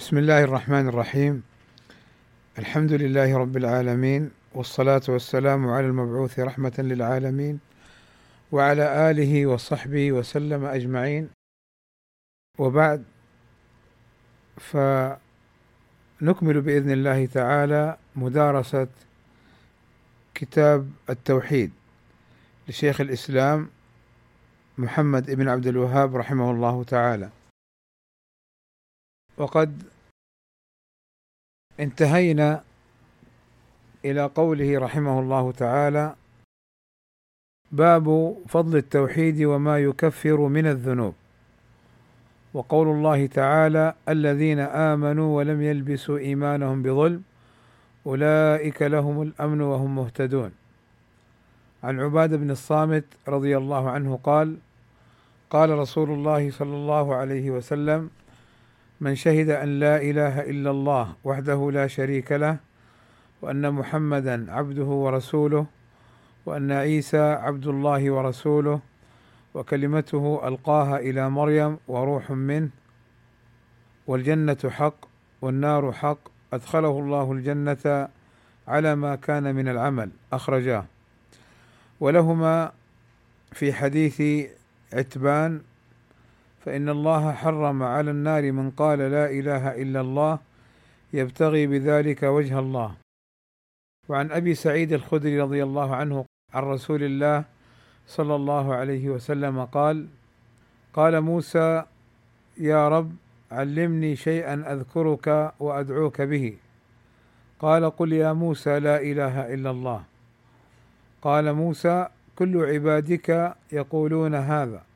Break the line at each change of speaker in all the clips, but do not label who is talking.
بسم الله الرحمن الرحيم. الحمد لله رب العالمين والصلاة والسلام على المبعوث رحمة للعالمين وعلى آله وصحبه وسلم أجمعين. وبعد فنكمل بإذن الله تعالى مدارسة كتاب التوحيد لشيخ الإسلام محمد بن عبد الوهاب رحمه الله تعالى. وقد انتهينا إلى قوله رحمه الله تعالى باب فضل التوحيد وما يكفر من الذنوب. وقول الله تعالى الذين آمنوا ولم يلبسوا إيمانهم بظلم أولئك لهم الأمن وهم مهتدون. عن عباده بن الصامت رضي الله عنه قال قال رسول الله صلى الله عليه وسلم من شهد أن لا إله إلا الله وحده لا شريك له وأن محمدا عبده ورسوله وأن عيسى عبد الله ورسوله وكلمته ألقاها إلى مريم وروح منه والجنة حق والنار حق أدخله الله الجنة على ما كان من العمل أخرجاه. ولهما في حديث عتبان فإن الله حرم على النار من قال لا إله إلا الله يبتغي بذلك وجه الله. وعن أبي سعيد الخدري رضي الله عنه عن رسول الله صلى الله عليه وسلم قال قال موسى يا رب علمني شيئا أذكرك وأدعوك به. قال قل يا موسى لا إله إلا الله. قال موسى كل عبادك يقولون هذا.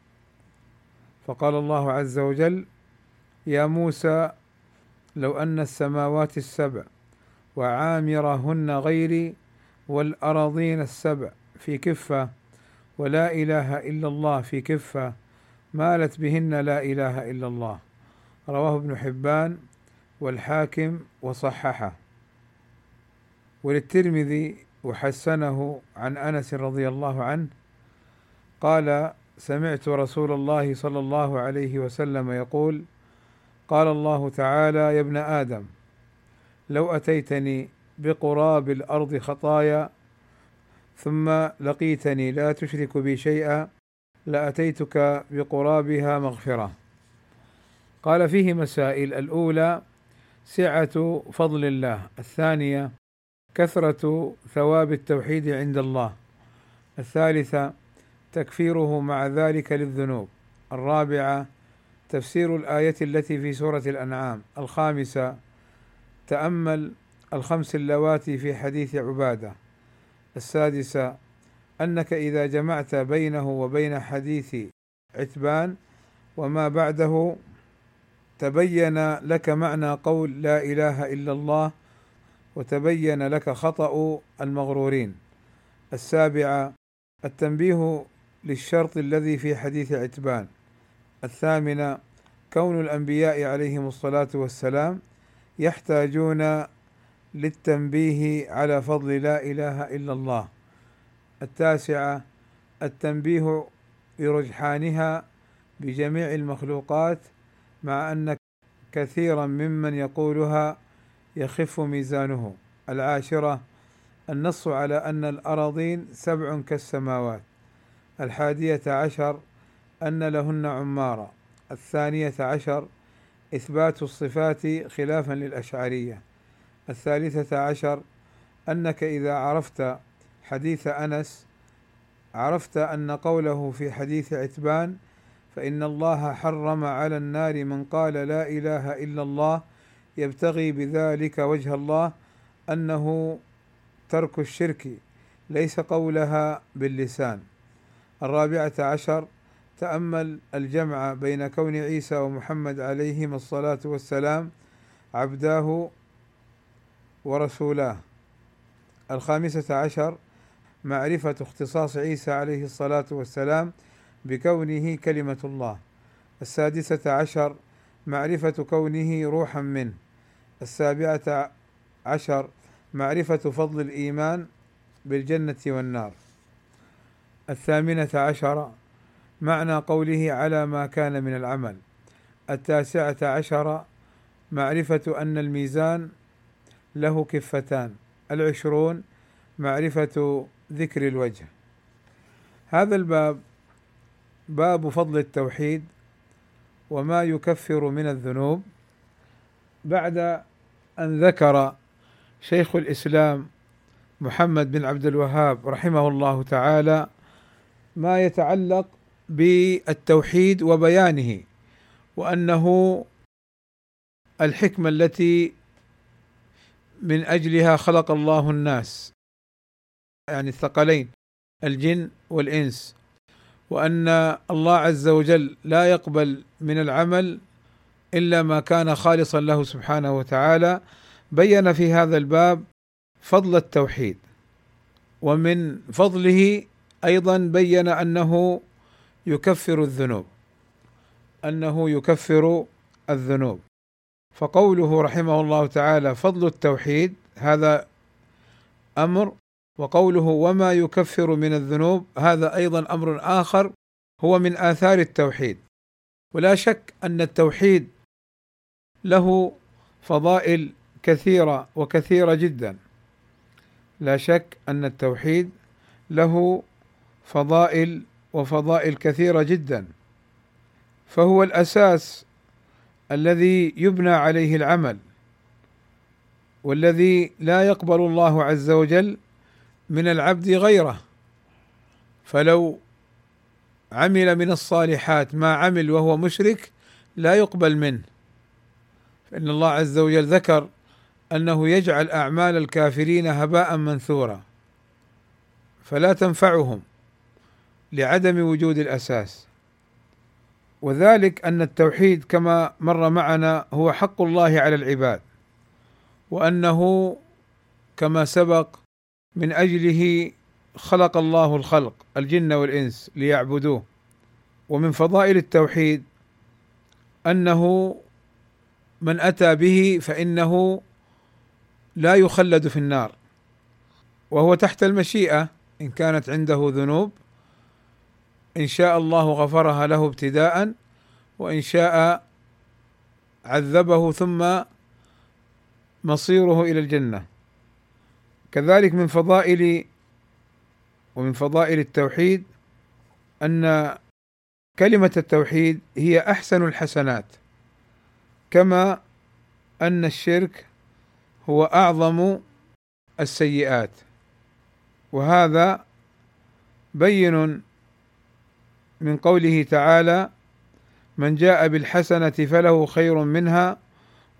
فقال الله عز وجل يا موسى لو أن السماوات السبع وعامرهن غيري والارضين السبع في كفة ولا إله إلا الله في كفة مالت بهن لا إله إلا الله. رواه ابن حبان والحاكم وصححه. وللترمذي وحسنه عن أنس رضي الله عنه قال سمعت رسول الله صلى الله عليه وسلم يقول قال الله تعالى يا ابن آدم لو أتيتني بقراب الأرض خطايا ثم لقيتني لا تشرك بي شيئا لأتيتك بقرابها مغفرة. قال فيه مسائل الأولى سعة فضل الله. الثانية كثرة ثواب التوحيد عند الله. الثالثة تكفيره مع ذلك للذنوب. الرابعة تفسير الآية التي في سورة الأنعام. الخامسة تأمل الخمس اللواتي في حديث عبادة. السادسة أنك إذا جمعت بينه وبين حديث عتبان وما بعده تبين لك معنى قول لا إله إلا الله وتبين لك خطأ المغرورين. السابعة التنبيه للشرط الذي في حديث عتبان. الثامنة كون الأنبياء عليهم الصلاة والسلام يحتاجون للتنبيه على فضل لا إله إلا الله. التاسعة التنبيه برجحانها بجميع المخلوقات مع أن كثيرا ممن يقولها يخف ميزانه. العاشرة النص على أن الأراضين سبع كالسماوات. الحادية عشر أن لهن عمارة. الثانية عشر إثبات الصفات خلافا للأشعرية. الثالثة عشر أنك إذا عرفت حديث أنس عرفت أن قوله في حديث عتبان فإن الله حرم على النار من قال لا إله إلا الله يبتغي بذلك وجه الله أنه ترك الشرك ليس قولها باللسان. الرابعة عشر تأمل الجمع بين كون عيسى ومحمد عليهما الصلاة والسلام عبداه ورسولاه. الخامسة عشر معرفة اختصاص عيسى عليه الصلاة والسلام بكونه كلمة الله. السادسة عشر معرفة كونه روحا منه. السابعة عشر معرفة فضل الإيمان بالجنة والنار. الثامنة عشر معنى قوله على ما كان من العمل. التاسعة عشر معرفة أن الميزان له كفتان. العشرون معرفة ذكر الوجه. هذا الباب باب فضل التوحيد وما يكفر من الذنوب. بعد أن ذكر شيخ الإسلام محمد بن عبد الوهاب رحمه الله تعالى ما يتعلق بالتوحيد وبيانه وأنه الحكمة التي من أجلها خلق الله الناس يعني الثقلين الجن والإنس وأن الله عز وجل لا يقبل من العمل إلا ما كان خالصا له سبحانه وتعالى. بين في هذا الباب فضل التوحيد ومن فضله أيضا بين أنه يكفر الذنوب أنه يكفر الذنوب. فقوله رحمه الله تعالى فضل التوحيد هذا أمر وقوله وما يكفر من الذنوب هذا أيضا أمر آخر هو من آثار التوحيد. ولا شك أن التوحيد له فضائل كثيرة وكثيرة جدا. لا شك أن التوحيد له فضائل وفضائل كثيرة جدا. فهو الأساس الذي يبنى عليه العمل والذي لا يقبل الله عز وجل من العبد غيره. فلو عمل من الصالحات ما عمل وهو مشرك لا يقبل منه. فإن الله عز وجل ذكر أنه يجعل أعمال الكافرين هباء منثورا فلا تنفعهم. لعدم وجود الأساس. وذلك أن التوحيد كما مر معنا هو حق الله على العباد وأنه كما سبق من أجله خلق الله الخلق الجن والإنس ليعبدوه. ومن فضائل التوحيد أنه من أتى به فإنه لا يخلد في النار وهو تحت المشيئة إن كانت عنده ذنوب إن شاء الله غفرها له ابتداء وإن شاء عذبه ثم مصيره إلى الجنة. كذلك من فضائل ومن فضائل التوحيد أن كلمة التوحيد هي أحسن الحسنات كما أن الشرك هو أعظم السيئات. وهذا بين من قوله تعالى من جاء بالحسنة فله خير منها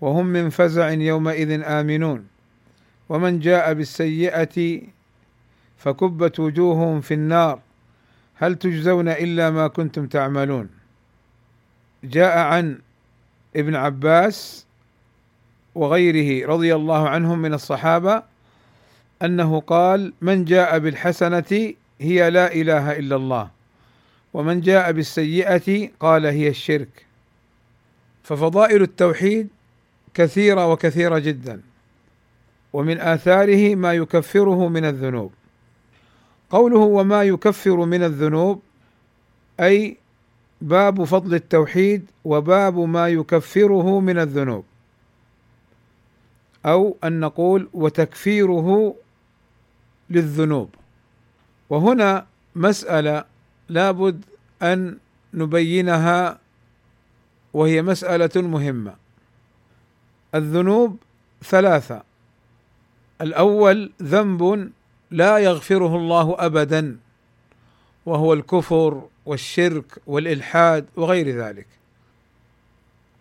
وهم من فزع يومئذ آمنون. ومن جاء بالسيئة فكبت وجوههم في النار. هل تجزون إلا ما كنتم تعملون؟ جاء عن ابن عباس وغيره رضي الله عنهم من الصحابة أنه قال من جاء بالحسنة هي لا إله إلا الله. ومن جاء بالسيئة قال هي الشرك. ففضائل التوحيد كثيرة وكثيرة جدا ومن آثاره ما يكفره من الذنوب. قوله وما يكفر من الذنوب أي باب فضل التوحيد وباب ما يكفره من الذنوب. أو أن نقول وتكفيره للذنوب. وهنا مسألة لابد أن نبينها وهي مسألة مهمة. الذنوب ثلاثة. الأول ذنب لا يغفره الله ابدا وهو الكفر والشرك والإلحاد وغير ذلك.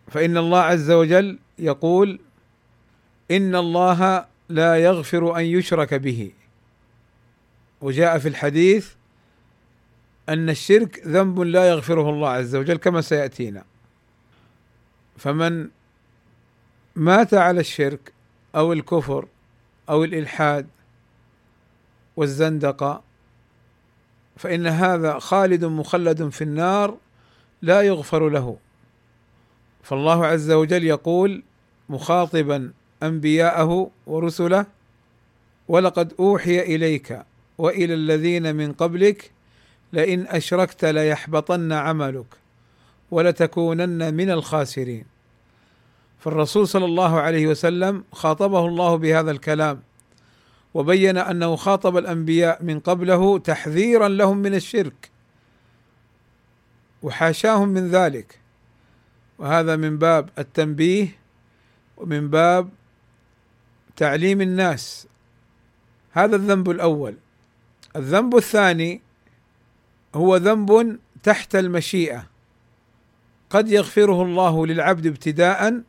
فإن الله عز وجل يقول إن الله لا يغفر أن يشرك به. وجاء في الحديث أن الشرك ذنب لا يغفره الله عز وجل كما سيأتينا. فمن مات على الشرك أو الكفر أو الإلحاد والزندقة فإن هذا خالد مخلد في النار لا يغفر له. فالله عز وجل يقول مخاطبا أنبياءه ورسله ولقد أوحي إليك وإلى الذين من قبلك لئن أشركت ليحبطن عملك ولتكونن من الخاسرين. فالرسول صلى الله عليه وسلم خاطبه الله بهذا الكلام وبين أنه خاطب الأنبياء من قبله تحذيرا لهم من الشرك وحاشاهم من ذلك. وهذا من باب التنبيه ومن باب تعليم الناس. هذا الذنب الأول. الذنب الثاني هو ذنب تحت المشيئة. قد يغفره الله للعبد ابتداء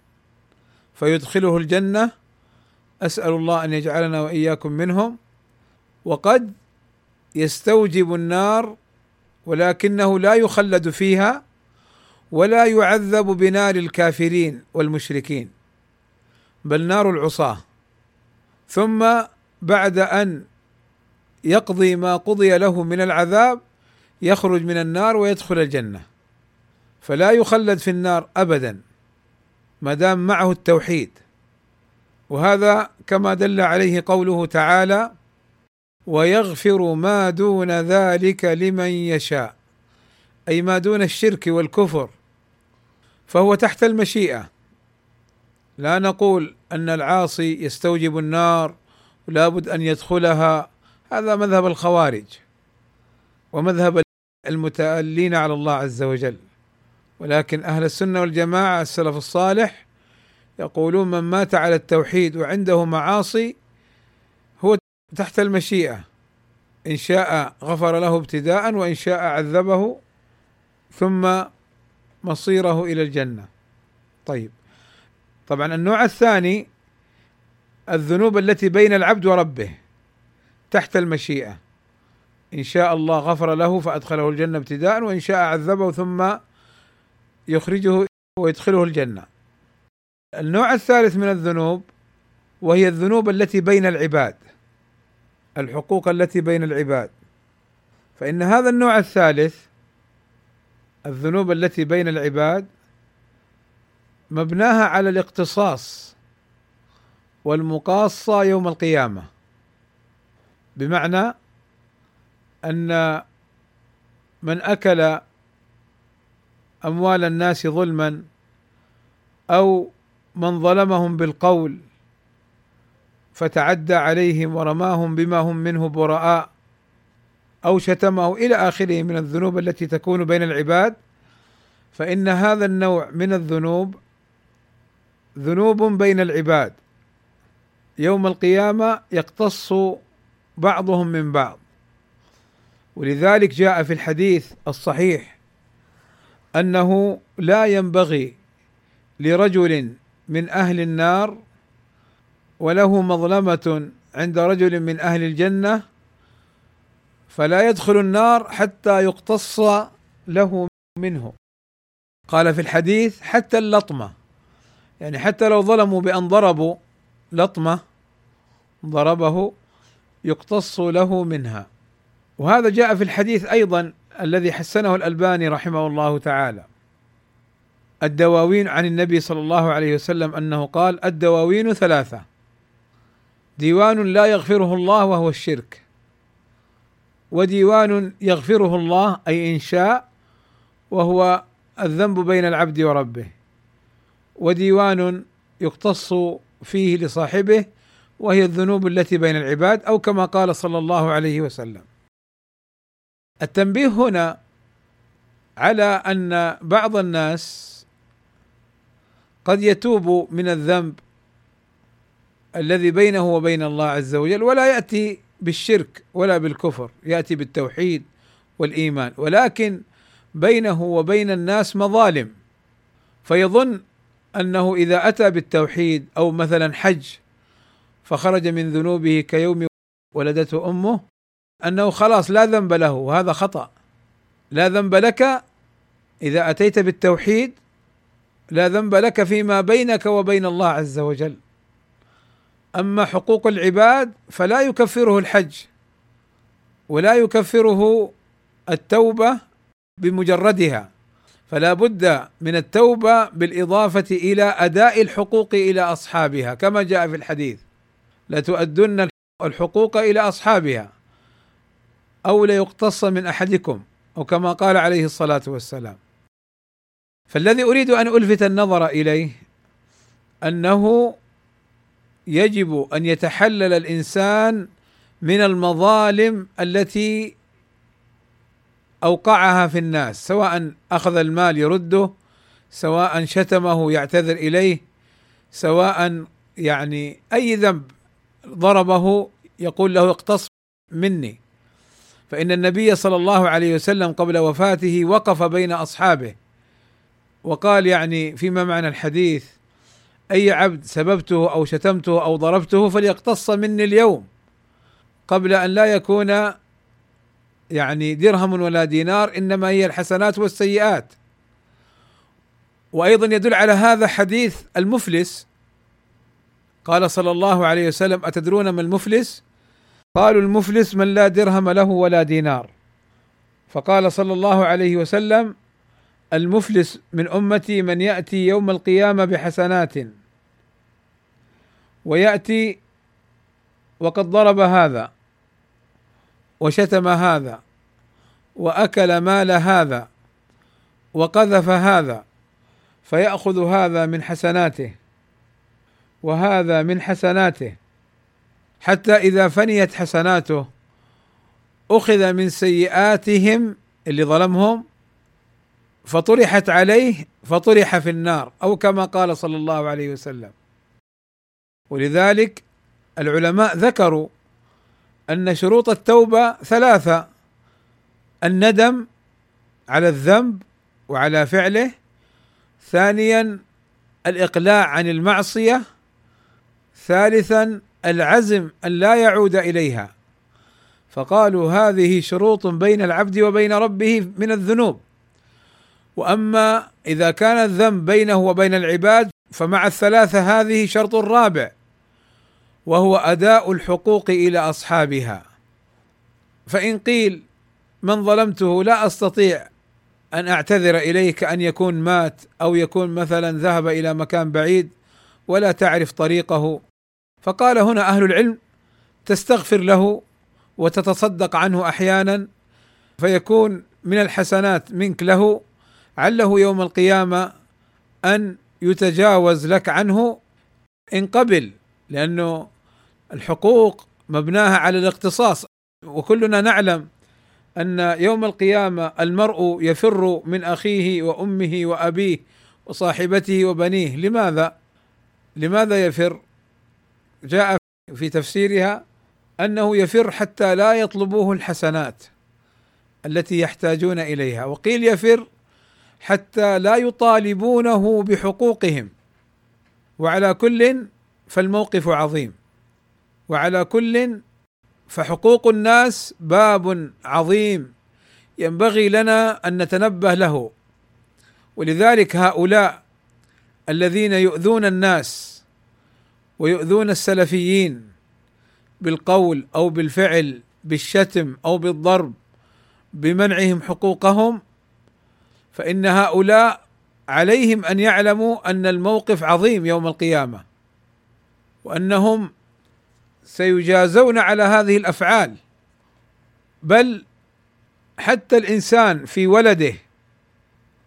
فيدخله الجنة. أسأل الله أن يجعلنا وإياكم منهم. وقد يستوجب النار ولكنه لا يخلد فيها ولا يعذب بنار الكافرين والمشركين بل نار العصاة. ثم بعد أن يقضي ما قضي له من العذاب يخرج من النار ويدخل الجنة. فلا يخلد في النار ابدا ما دام معه التوحيد. وهذا كما دل عليه قوله تعالى ويغفر ما دون ذلك لمن يشاء أي ما دون الشرك والكفر فهو تحت المشيئة. لا نقول أن العاصي يستوجب النار لابد أن يدخلها. هذا مذهب الخوارج. ومذهب المتألين على الله عز وجل. ولكن أهل السنة والجماعة السلف الصالح يقولون من مات على التوحيد وعنده معاصي هو تحت المشيئة. إن شاء غفر له ابتداء وإن شاء عذبه ثم مصيره إلى الجنة. طيب. طبعا النوع الثاني الذنوب التي بين العبد وربه تحت المشيئة. إن شاء الله غفر له فأدخله الجنة ابتداء وإن شاء عذبه ثم يخرجه ويدخله الجنة. النوع الثالث من الذنوب وهي الذنوب التي بين العباد الحقوق التي بين العباد. فإن هذا النوع الثالث الذنوب التي بين العباد مبناها على الاقتصاص والمقاصة يوم القيامة. بمعنى أن من أكل أموال الناس ظلما أو من ظلمهم بالقول فتعدى عليهم ورماهم بما هم منه براء أو شتمه إلى آخره من الذنوب التي تكون بين العباد فإن هذا النوع من الذنوب ذنوب بين العباد. يوم القيامة يقتص بعضهم من بعض. ولذلك جاء في الحديث الصحيح أنه لا ينبغي لرجل من أهل النار وله مظلمة عند رجل من أهل الجنة فلا يدخل النار حتى يقتص له منه. قال في الحديث حتى اللطمة يعني حتى لو ظلموا بأن ضربوا لطمة ضربه يقتص له منها. وهذا جاء في الحديث أيضا الذي حسنه الألباني رحمه الله تعالى. الدواوين عن النبي صلى الله عليه وسلم أنه قال الدواوين ثلاثة. ديوان لا يغفره الله وهو الشرك. وديوان يغفره الله أي إن شاء وهو الذنب بين العبد وربه. وديوان يقتص فيه لصاحبه وهي الذنوب التي بين العباد أو كما قال صلى الله عليه وسلم. التنبيه هنا على أن بعض الناس قد يتوب من الذنب الذي بينه وبين الله عز وجل ولا يأتي بالشرك ولا بالكفر يأتي بالتوحيد والإيمان. ولكن بينه وبين الناس مظالم. فيظن أنه إذا أتى بالتوحيد أو مثلا حج فخرج من ذنوبه كيوم ولدته أمه أنه خلاص لا ذنب له وهذا خطأ. لا ذنب لك إذا أتيت بالتوحيد لا ذنب لك فيما بينك وبين الله عز وجل. أما حقوق العباد فلا يكفره الحج ولا يكفره التوبة بمجردها. فلا بد من التوبة بالإضافة إلى أداء الحقوق إلى أصحابها كما جاء في الحديث. لتؤدن الحقوق إلى أصحابها. أو ليقتص من أحدكم أو كما قال عليه الصلاة والسلام. فالذي أريد أن ألفت النظر إليه أنه يجب أن يتحلل الإنسان من المظالم التي أوقعها في الناس سواء أخذ المال يرده سواء شتمه يعتذر إليه سواء يعني أي ذنب ضربه يقول له اقتص مني. فإن النبي صلى الله عليه وسلم قبل وفاته وقف بين أصحابه. وقال يعني فيما معنى الحديث أي عبد سببته أو شتمته أو ضربته فليقتص مني اليوم قبل أن لا يكون يعني درهم ولا دينار إنما هي الحسنات والسيئات. وأيضا يدل على هذا حديث المفلس. قال صلى الله عليه وسلم أتدرون ما المفلس؟ قالوا المفلس من لا درهم له ولا دينار. فقال صلى الله عليه وسلم المفلس من أمتي من يأتي يوم القيامة بحسنات. ويأتي وقد ضرب هذا وشتم هذا وأكل مال هذا وقذف هذا فيأخذ هذا من حسناته وهذا من حسناته. حتى إذا فنيت حسناته أخذ من سيئاتهم اللي ظلمهم فطرحت عليه فطرح في النار أو كما قال صلى الله عليه وسلم. ولذلك العلماء ذكروا أن شروط التوبة ثلاثة الندم على الذنب وعلى فعله ثانيا الإقلاع عن المعصية ثالثا العزم أن لا يعود إليها. فقالوا هذه شروط بين العبد وبين ربه من الذنوب. وأما إذا كان الذنب بينه وبين العباد فمع الثلاثة هذه شرط رابع وهو أداء الحقوق إلى أصحابها. فإن قيل من ظلمته لا أستطيع أن أعتذر إليك أن يكون مات أو يكون مثلا ذهب إلى مكان بعيد ولا تعرف طريقه فقال هنا أهل العلم تستغفر له وتتصدق عنه أحيانا فيكون من الحسنات منك له عله يوم القيامة أن يتجاوز لك عنه إن قبل لأنه الحقوق مبناها على الاقتصاص وكلنا نعلم أن يوم القيامة المرء يفر من أخيه وأمه وأبيه وصاحبته وبنيه لماذا؟ لماذا يفر؟ جاء في تفسيرها أنه يفر حتى لا يطلبوه الحسنات التي يحتاجون إليها وقيل يفر حتى لا يطالبونه بحقوقهم. وعلى كل فالموقف عظيم. وعلى كل فحقوق الناس باب عظيم ينبغي لنا أن نتنبه له. ولذلك هؤلاء الذين يؤذون الناس ويؤذون السلفيين بالقول أو بالفعل بالشتم أو بالضرب بمنعهم حقوقهم فإن هؤلاء عليهم أن يعلموا أن الموقف عظيم يوم القيامة وأنهم سيجازون على هذه الأفعال. بل حتى الإنسان في ولده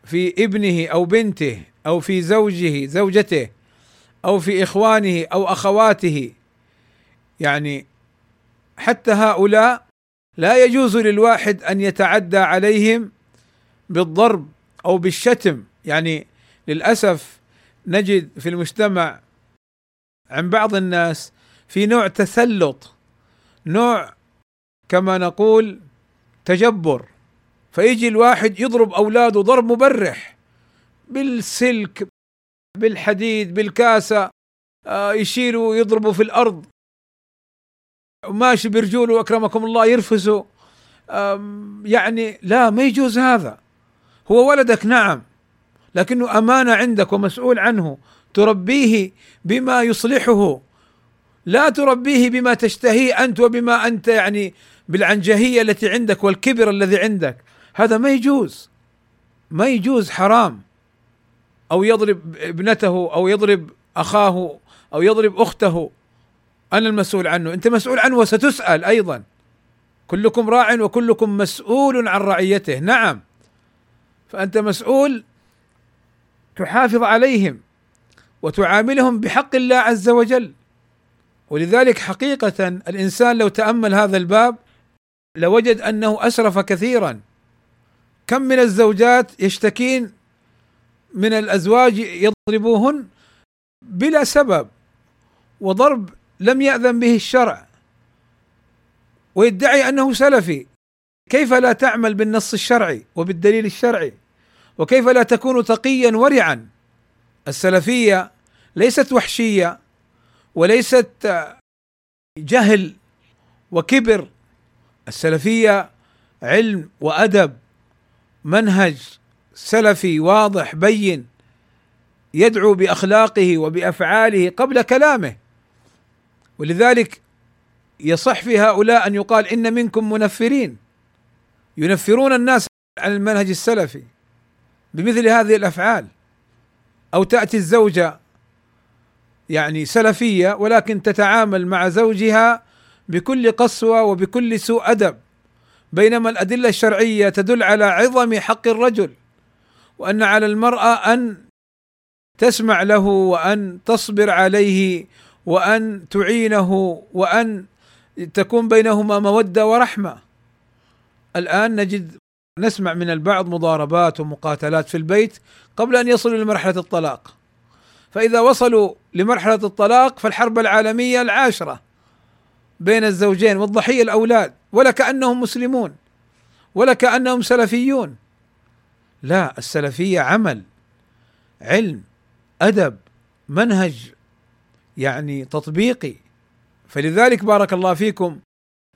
في ابنه أو بنته أو في زوجه زوجته أو في إخوانه أو أخواته. يعني حتى هؤلاء لا يجوز للواحد أن يتعدى عليهم بالضرب أو بالشتم. يعني للأسف نجد في المجتمع عن بعض الناس في نوع تسلط نوع كما نقول تجبر. فيجي الواحد يضرب أولاده ضرب مبرح بالسلك بالحديد بالكاسة آه، يشيلوا يضربوا في الأرض. ماشي برجوله أكرمكم الله يرفسوا يعني لا ما يجوز هذا. هو ولدك نعم. لكنه أمانة عندك ومسؤول عنه. تربيه بما يصلحه. لا تربيه بما تشتهيه أنت وبما أنت يعني بالعنجهية التي عندك والكبر الذي عندك. هذا ما يجوز. ما يجوز حرام. أو يضرب ابنته أو يضرب أخاه أو يضرب أخته. أنا المسؤول عنه. أنت مسؤول عنه وستسأل أيضا. كلكم راع وكلكم مسؤول عن رعيته. نعم. فأنت مسؤول تحافظ عليهم وتعاملهم بحق الله عز وجل. ولذلك حقيقة الإنسان لو تأمل هذا الباب لوجد أنه أسرف كثيرا. كم من الزوجات يشتكين من الأزواج يضربوهن بلا سبب وضرب لم يأذن به الشرع. ويدعي أنه سلفي. كيف لا تعمل بالنص الشرعي وبالدليل الشرعي؟ وكيف لا تكون تقيا ورعا؟ السلفية ليست وحشية وليست جهل وكبر. السلفية علم وأدب منهج سلفي واضح بين يدعو بأخلاقه وبأفعاله قبل كلامه. ولذلك يصح في هؤلاء أن يقال إن منكم منفرين ينفرون الناس عن المنهج السلفي بمثل هذه الأفعال. أو تأتي الزوجة يعني سلفية ولكن تتعامل مع زوجها بكل قسوة وبكل سوء أدب بينما الأدلة الشرعية تدل على عظم حق الرجل. وأن على المرأة أن تسمع له وأن تصبر عليه وأن تعينه وأن تكون بينهما مودة ورحمة. الآن نجد نسمع من البعض مضاربات ومقاتلات في البيت قبل أن يصلوا لمرحلة الطلاق. فإذا وصلوا لمرحلة الطلاق فالحرب العالمية العاشرة بين الزوجين والضحية الأولاد ولا كانهم مسلمون ولا كانهم سلفيون. لا السلفية عمل علم أدب منهج يعني تطبيقي. فلذلك بارك الله فيكم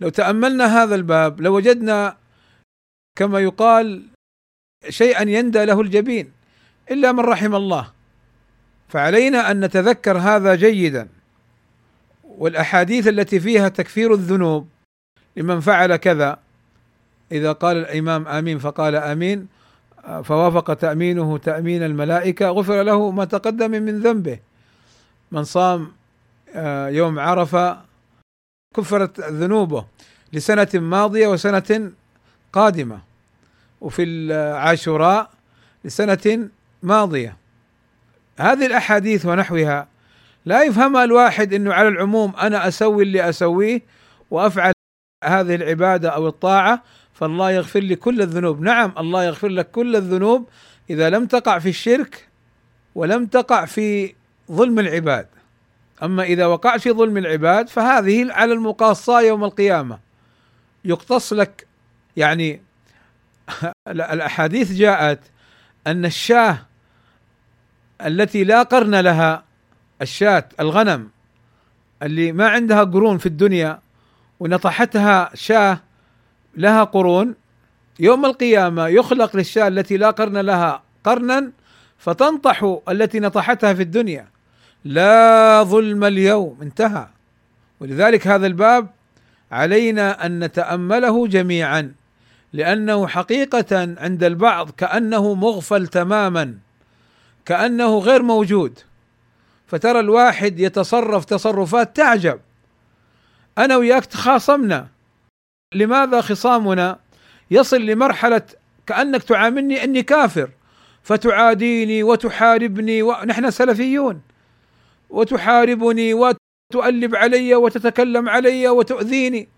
لو تأملنا هذا الباب لوجدنا كما يقال شيئا يندى له الجبين إلا من رحم الله. فعلينا أن نتذكر هذا جيدا. والأحاديث التي فيها تكفير الذنوب لمن فعل كذا إذا قال الإمام آمين فقال آمين. فوافق تأمينه تأمين الملائكة. غفر له ما تقدم من ذنبه. من صام آه، يوم عرفة كفرت ذنوبه لسنة ماضية وسنة قادمة. وفي العاشوراء لسنة ماضية. هذه الأحاديث ونحوها لا يفهمها الواحد إنه على العموم أنا أسوي اللي أسويه وأفعل هذه العبادة أو الطاعة. فالله يغفر لي كل الذنوب، نعم الله يغفر لك كل الذنوب إذا لم تقع في الشرك ولم تقع في ظلم العباد. أما إذا وقعت في ظلم العباد فهذه على المقاصاه يوم القيامة. يقتص لك يعني الأحاديث جاءت أن الشاة التي لا قرن لها الشاة الغنم اللي ما عندها قرون في الدنيا ونطحتها شاة لها قرون يوم القيامة يخلق للشاة التي لا قرن لها قرنا فتنطح التي نطحتها في الدنيا. لا ظلم اليوم انتهى. ولذلك هذا الباب علينا أن نتأمله جميعا لأنه حقيقة عند البعض كأنه مغفل تماما كأنه غير موجود. فترى الواحد يتصرف تصرفات تعجب. أنا وياك تخاصمنا. لماذا خصامنا يصل لمرحلة كأنك تعاملني أني كافر فتعاديني وتحاربني ونحن سلفيون. وتحاربني وتؤلب علي وتتكلم علي وتؤذيني.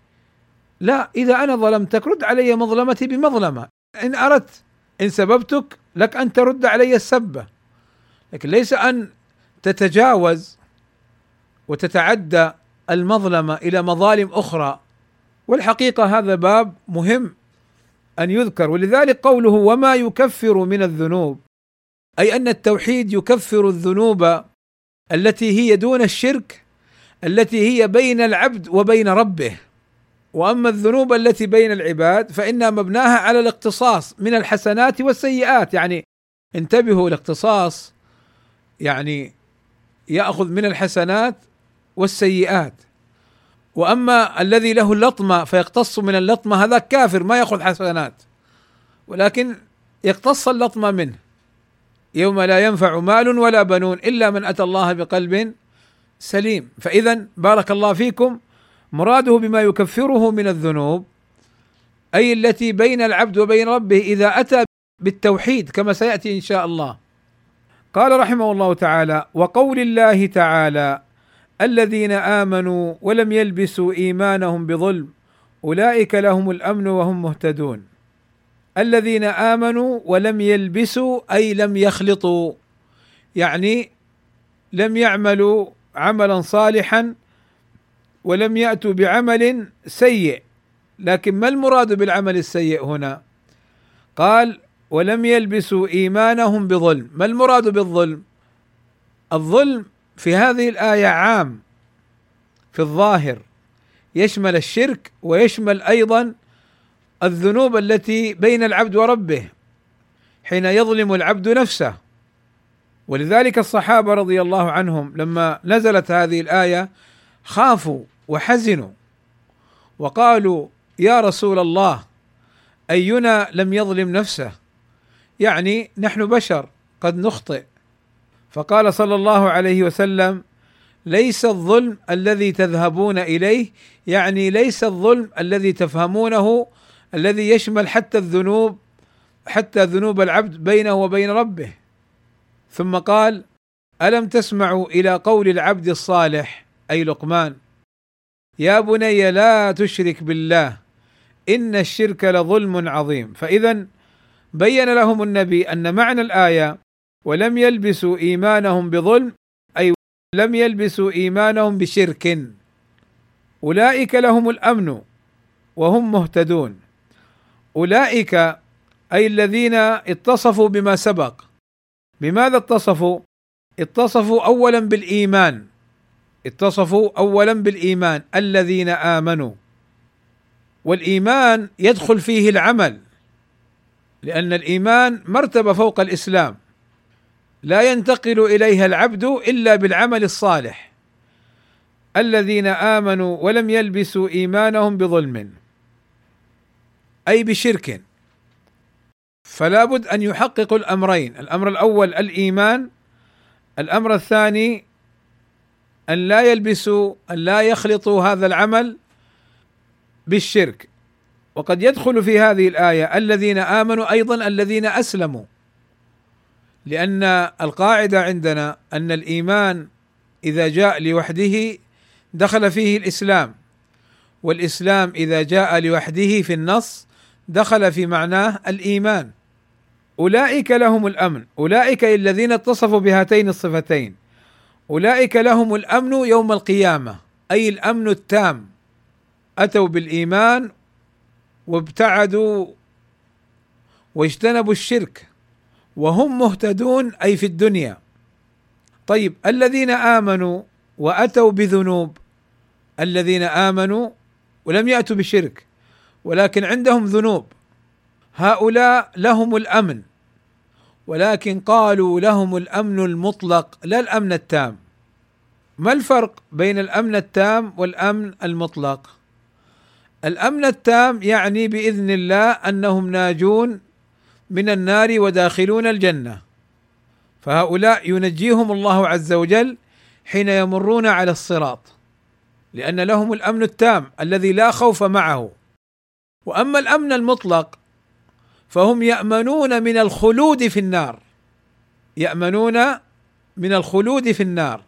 لا إذا أنا ظلمتك رد علي مظلمتي بمظلمة. إن أردت إن سببتك لك أن ترد علي السبه لكن ليس أن تتجاوز وتتعدى المظلمة إلى مظالم أخرى. والحقيقة هذا باب مهم أن يذكر ولذلك قوله وما يكفر من الذنوب أي أن التوحيد يكفر الذنوب التي هي دون الشرك التي هي بين العبد وبين ربه. وأما الذنوب التي بين العباد فإنها مبناها على الاقتصاص من الحسنات والسيئات. يعني انتبهوا الاقتصاص يعني يأخذ من الحسنات والسيئات. وأما الذي له اللطمة فيقتص من اللطمة هذا كافر ما يأخذ حسنات. ولكن يقتص اللطمه منه. يوم لا ينفع مال ولا بنون إلا من أتى الله بقلب سليم. فإذا بارك الله فيكم. مراده بما يكفره من الذنوب أي التي بين العبد وبين ربه إذا أتى بالتوحيد كما سيأتي إن شاء الله. قال رحمه الله تعالى وقول الله تعالى الذين آمنوا ولم يلبسوا إيمانهم بظلم أولئك لهم الأمن وهم مهتدون الذين آمنوا ولم يلبسوا أي لم يخلطوا يعني لم يعملوا عملا صالحا ولم يأتوا بعمل سيء لكن ما المراد بالعمل السيء هنا؟ قال ولم يلبسوا إيمانهم بظلم، ما المراد بالظلم؟ الظلم في هذه الآية عام في الظاهر يشمل الشرك ويشمل أيضا الذنوب التي بين العبد وربه حين يظلم العبد نفسه. ولذلك الصحابة رضي الله عنهم لما نزلت هذه الآية خافوا وحزنوا وقالوا يا رسول الله أينا لم يظلم نفسه؟ يعني نحن بشر قد نخطئ. فقال صلى الله عليه وسلم ليس الظلم الذي تذهبون إليه يعني ليس الظلم الذي تفهمونه الذي يشمل حتى الذنوب حتى ذنوب العبد بينه وبين ربه. ثم قال ألم تسمعوا إلى قول العبد الصالح أي لقمان يا بني لا تشرك بالله إن الشرك لظلم عظيم. فاذا بين لهم النبي أن معنى الآية ولم يلبسوا إيمانهم بظلم أي لم يلبسوا إيمانهم بشرك. أولئك لهم الأمن وهم مهتدون. أولئك أي الذين اتصفوا بما سبق. بماذا اتصفوا؟ اتصفوا اولا بالإيمان. اتصفوا اولا بالإيمان الذين آمنوا. والإيمان يدخل فيه العمل لأن الإيمان مرتبة فوق الإسلام. لا ينتقل إليها العبد إلا بالعمل الصالح. الذين آمنوا ولم يلبسوا إيمانهم بظلم أي بشرك. فلا بد أن يحققوا الأمرين الأمر الأول الإيمان الأمر الثاني أن لا يلبسوا أن لا يخلطوا هذا العمل بالشرك. وقد يدخل في هذه الآية الذين آمنوا أيضا الذين أسلموا. لأن القاعدة عندنا أن الإيمان إذا جاء لوحده دخل فيه الإسلام والإسلام إذا جاء لوحده في النص دخل في معناه الإيمان. أولئك لهم الأمن أولئك الذين اتصفوا بهاتين الصفتين. أولئك لهم الأمن يوم القيامة أي الأمن التام. أتوا بالإيمان وابتعدوا واجتنبوا الشرك. وهم مهتدون أي في الدنيا. طيب الذين آمنوا وأتوا بذنوب الذين آمنوا ولم يأتوا بشرك ولكن عندهم ذنوب. هؤلاء لهم الأمن ولكن قالوا لهم الأمن المطلق لا الأمن التام. ما الفرق بين الأمن التام والأمن المطلق؟ الأمن التام يعني بإذن الله أنهم ناجون من النار وداخلون الجنة. فهؤلاء ينجيهم الله عز وجل حين يمرون على الصراط لأن لهم الأمن التام الذي لا خوف معه. وأما الأمن المطلق فهم يأمنون من الخلود في النار. يأمنون من الخلود في النار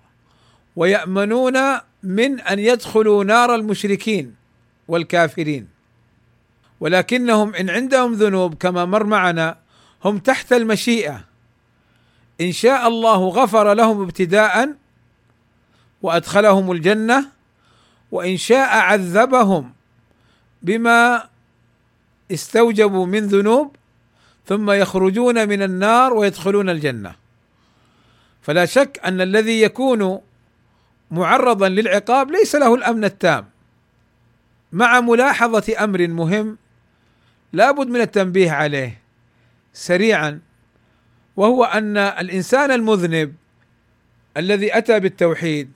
ويأمنون من أن يدخلوا نار المشركين والكافرين. ولكنهم إن عندهم ذنوب كما مر معنا هم تحت المشيئة. إن شاء الله غفر لهم ابتداء وأدخلهم الجنة وإن شاء عذبهم بما استوجبوا من ذنوب ثم يخرجون من النار ويدخلون الجنة. فلا شك أن الذي يكون معرضا للعقاب ليس له الأمن التام مع ملاحظة أمر مهم لابد من التنبيه عليه سريعا وهو أن الإنسان المذنب الذي أتى بالتوحيد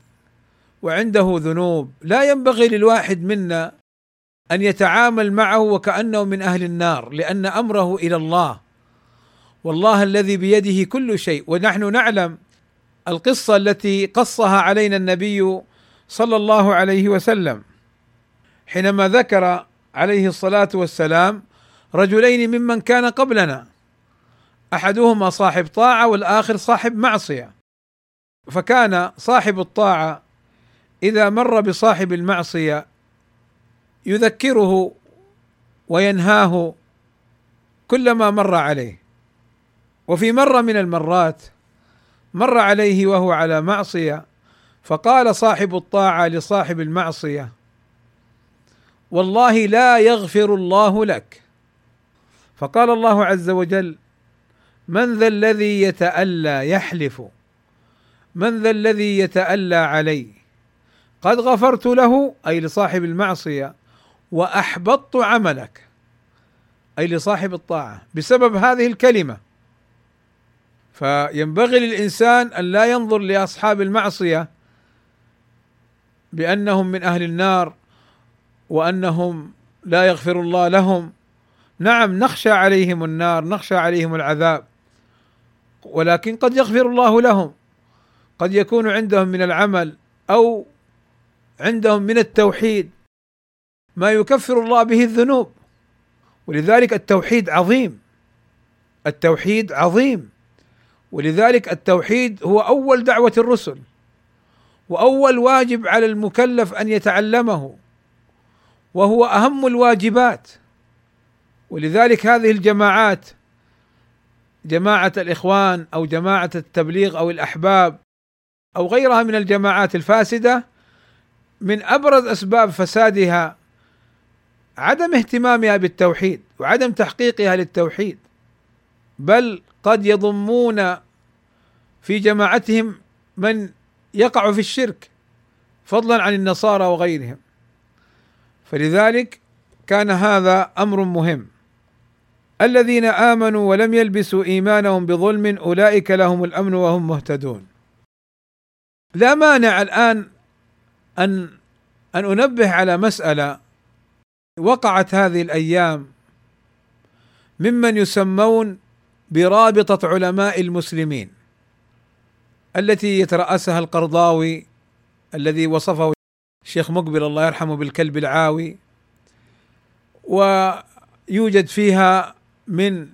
وعنده ذنوب لا ينبغي للواحد منا أن يتعامل معه وكأنه من أهل النار لأن أمره إلى الله. والله الذي بيده كل شيء. ونحن نعلم القصة التي قصها علينا النبي صلى الله عليه وسلم. حينما ذكر عليه الصلاة والسلام رجلين ممن كان قبلنا. أحدهما صاحب طاعة والآخر صاحب معصية. فكان صاحب الطاعة إذا مر بصاحب المعصية يذكره وينهاه كلما مر عليه. وفي مرة من المرات مر عليه وهو على معصية فقال صاحب الطاعة لصاحب المعصية والله لا يغفر الله لك. فقال الله عز وجل من ذا الذي يتألى يحلف من ذا الذي يتألى علي قد غفرت له أي لصاحب المعصية وأحبطت عملك أي لصاحب الطاعة بسبب هذه الكلمة. فينبغي للإنسان أن لا ينظر لأصحاب المعصية بأنهم من أهل النار وأنهم لا يغفر الله لهم نعم نخشى عليهم النار نخشى عليهم العذاب. ولكن قد يغفر الله لهم. قد يكون عندهم من العمل أو عندهم من التوحيد ما يكفر الله به الذنوب. ولذلك التوحيد عظيم. التوحيد عظيم. ولذلك التوحيد هو أول دعوة الرسل. وأول واجب على المكلف أن يتعلمه. وهو أهم الواجبات. ولذلك هذه الجماعات جماعة الإخوان أو جماعة التبليغ أو الأحباب أو غيرها من الجماعات الفاسدة من أبرز أسباب فسادها عدم اهتمامها بالتوحيد وعدم تحقيقها للتوحيد بل قد يضمون في جماعتهم من يقع في الشرك فضلا عن النصارى وغيرهم. فلذلك كان هذا أمر مهم. الذين آمنوا ولم يلبسوا إيمانهم بظلم أولئك لهم الأمن وهم مهتدون. لا مانع الآن ان أن أنبه على مسألة وقعت هذه الأيام ممن يسمون برابطة علماء المسلمين التي يترأسها القرضاوي الذي وصفه الشيخ مقبل الله يرحمه بالكلب العاوي ويوجد فيها من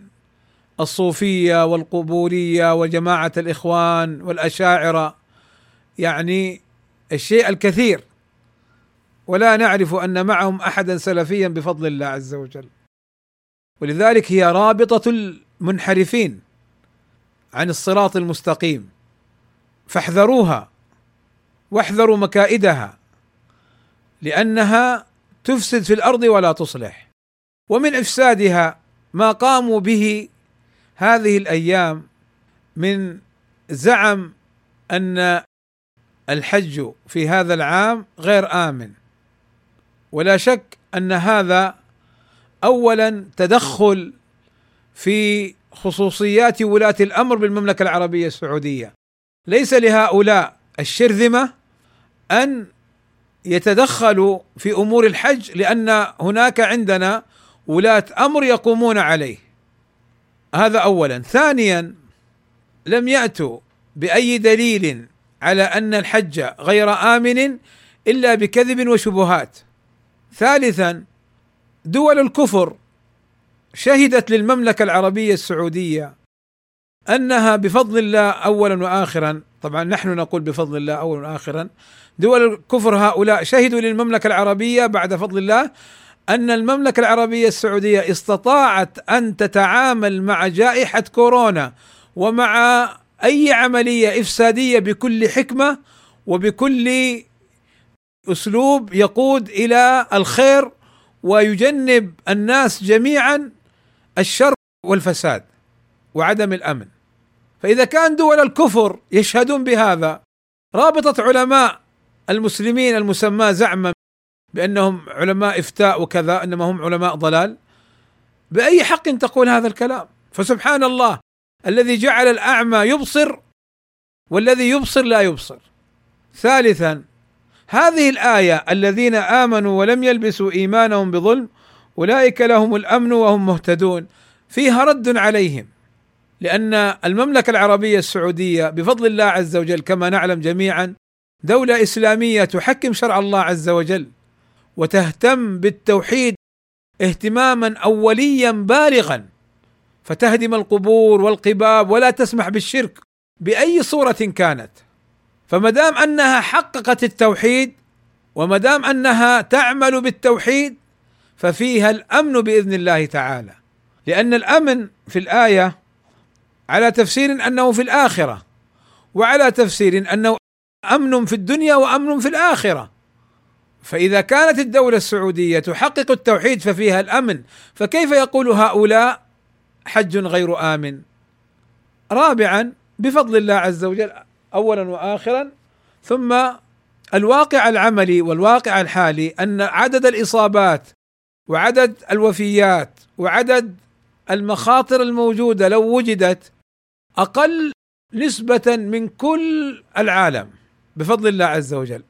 الصوفية والقبورية وجماعة الإخوان والأشاعرة. يعني الشيء الكثير. ولا نعرف أن معهم أحدا سلفيا بفضل الله عز وجل. ولذلك هي رابطة المنحرفين عن الصراط المستقيم. فاحذروها واحذروا مكائدها لأنها تفسد في الأرض ولا تصلح. ومن إفسادها ما قاموا به هذه الأيام من زعم أن الحج في هذا العام غير آمن. ولا شك أن هذا اولا تدخل في خصوصيات ولاة الأمر بالمملكة العربية السعودية. ليس لهؤلاء الشرذمة أن يتدخلوا في أمور الحج لأن هناك عندنا ولاة أمر يقومون عليه. هذا اولا. ثانيا لم يأتوا بأي دليل على أن الحج غير آمن إلا بكذب وشبهات. ثالثا دول الكفر شهدت للمملكة العربية السعودية أنها بفضل الله اولا واخرا. طبعا نحن نقول بفضل الله اولا واخرا. دول الكفر هؤلاء شهدوا للمملكة العربية بعد فضل الله أن المملكة العربية السعودية استطاعت أن تتعامل مع جائحة كورونا ومع أي عملية إفسادية بكل حكمة وبكل أسلوب يقود إلى الخير ويجنب الناس جميعا الشر والفساد وعدم الأمن. فإذا كان دول الكفر يشهدون بهذا رابطة علماء المسلمين المسماة زعما بأنهم علماء إفتاء وكذا إنما هم علماء ضلال. بأي حق تقول هذا الكلام؟ فسبحان الله الذي جعل الأعمى يبصر والذي يبصر لا يبصر. ثالثا هذه الآية الذين آمنوا ولم يلبسوا إيمانهم بظلم أولئك لهم الأمن وهم مهتدون. فيها رد عليهم لأن المملكة العربية السعودية بفضل الله عز وجل كما نعلم جميعا دولة إسلامية تحكم شرع الله عز وجل. وتهتم بالتوحيد اهتماما اوليا بالغا. فتهدم القبور والقباب ولا تسمح بالشرك بأي صورة كانت. فما دام أنها حققت التوحيد وما دام أنها تعمل بالتوحيد ففيها الأمن بإذن الله تعالى. لأن الأمن في الآية على تفسير أنه في الآخرة وعلى تفسير أنه أمن في الدنيا وأمن في الآخرة. فإذا كانت الدولة السعودية تحقق التوحيد ففيها الأمن فكيف يقول هؤلاء حج غير آمن؟ رابعا بفضل الله عز وجل اولا واخرا ثم الواقع العملي والواقع الحالي أن عدد الإصابات وعدد الوفيات وعدد المخاطر الموجودة لو وجدت أقل نسبة من كل العالم بفضل الله عز وجل.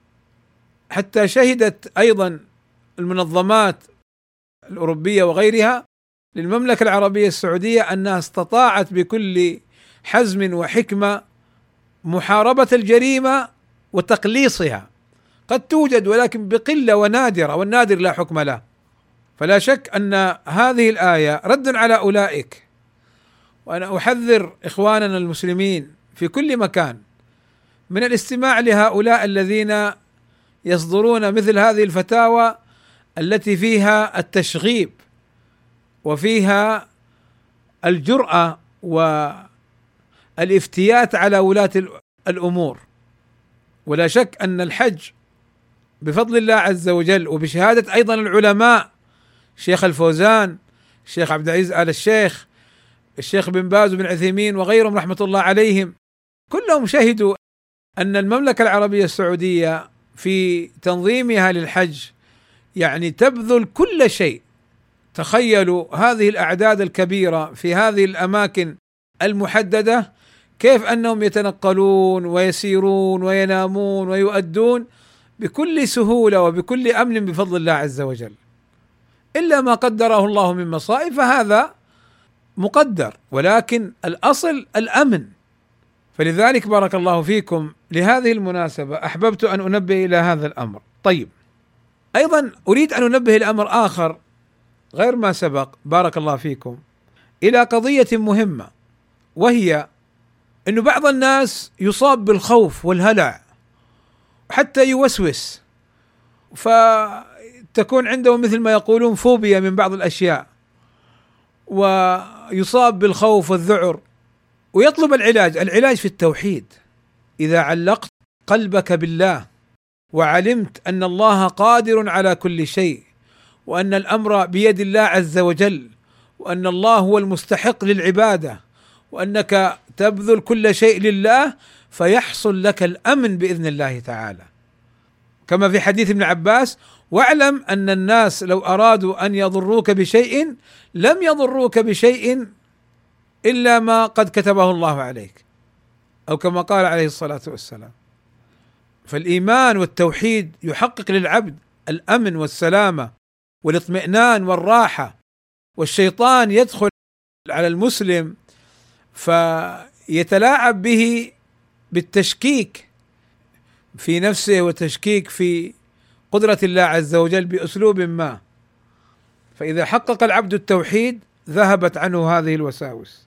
حتى شهدت أيضا المنظمات الأوروبية وغيرها للمملكة العربية السعودية أنها استطاعت بكل حزم وحكمة محاربة الجريمة وتقليصها. قد توجد ولكن بقلة ونادرة والنادر لا حكم له. فلا شك أن هذه الآية رد على أولئك. وأنا أحذر إخواننا المسلمين في كل مكان من الاستماع لهؤلاء الذين يصدرون مثل هذه الفتاوى التي فيها التشغيب وفيها الجرأة والإفتيات على ولاة الأمور. ولا شك أن الحج بفضل الله عز وجل وبشهادة أيضا العلماء شيخ الفوزان الشيخ عبد العزيز آل الشيخ الشيخ بن باز بن عثيمين وغيرهم رحمة الله عليهم كلهم شهدوا أن المملكة العربية السعودية في تنظيمها للحج يعني تبذل كل شيء. تخيلوا هذه الأعداد الكبيرة في هذه الأماكن المحددة كيف أنهم يتنقلون ويسيرون وينامون ويؤدون بكل سهولة وبكل أمن بفضل الله عز وجل. إلا ما قدره الله من مصائب فهذا مقدر ولكن الأصل الأمن. فلذلك بارك الله فيكم. لهذه المناسبة أحببت أن أنبه إلى هذا الأمر. طيب أيضا أريد أن أنبه إلى أمر آخر غير ما سبق. بارك الله فيكم. إلى قضية مهمة وهي انه بعض الناس يصاب بالخوف والهلع حتى يوسوس فتكون عنده مثل ما يقولون فوبيا من بعض الأشياء ويصاب بالخوف والذعر. ويطلب العلاج. العلاج في التوحيد. إذا علقت قلبك بالله وعلمت أن الله قادر على كل شيء وأن الأمر بيد الله عز وجل وأن الله هو المستحق للعبادة وأنك تبذل كل شيء لله فيحصل لك الأمن بإذن الله تعالى. كما في حديث ابن عباس واعلم أن الناس لو أرادوا أن يضروك بشيء لم يضروك بشيء إلا ما قد كتبه الله عليك. أو كما قال عليه الصلاة والسلام. فالإيمان والتوحيد يحقق للعبد الأمن والسلامة والاطمئنان والراحة. والشيطان يدخل على المسلم فيتلاعب به بالتشكيك في نفسه وتشكيك في قدرة الله عز وجل بأسلوب ما. فإذا حقق العبد التوحيد ذهبت عنه هذه الوساوس.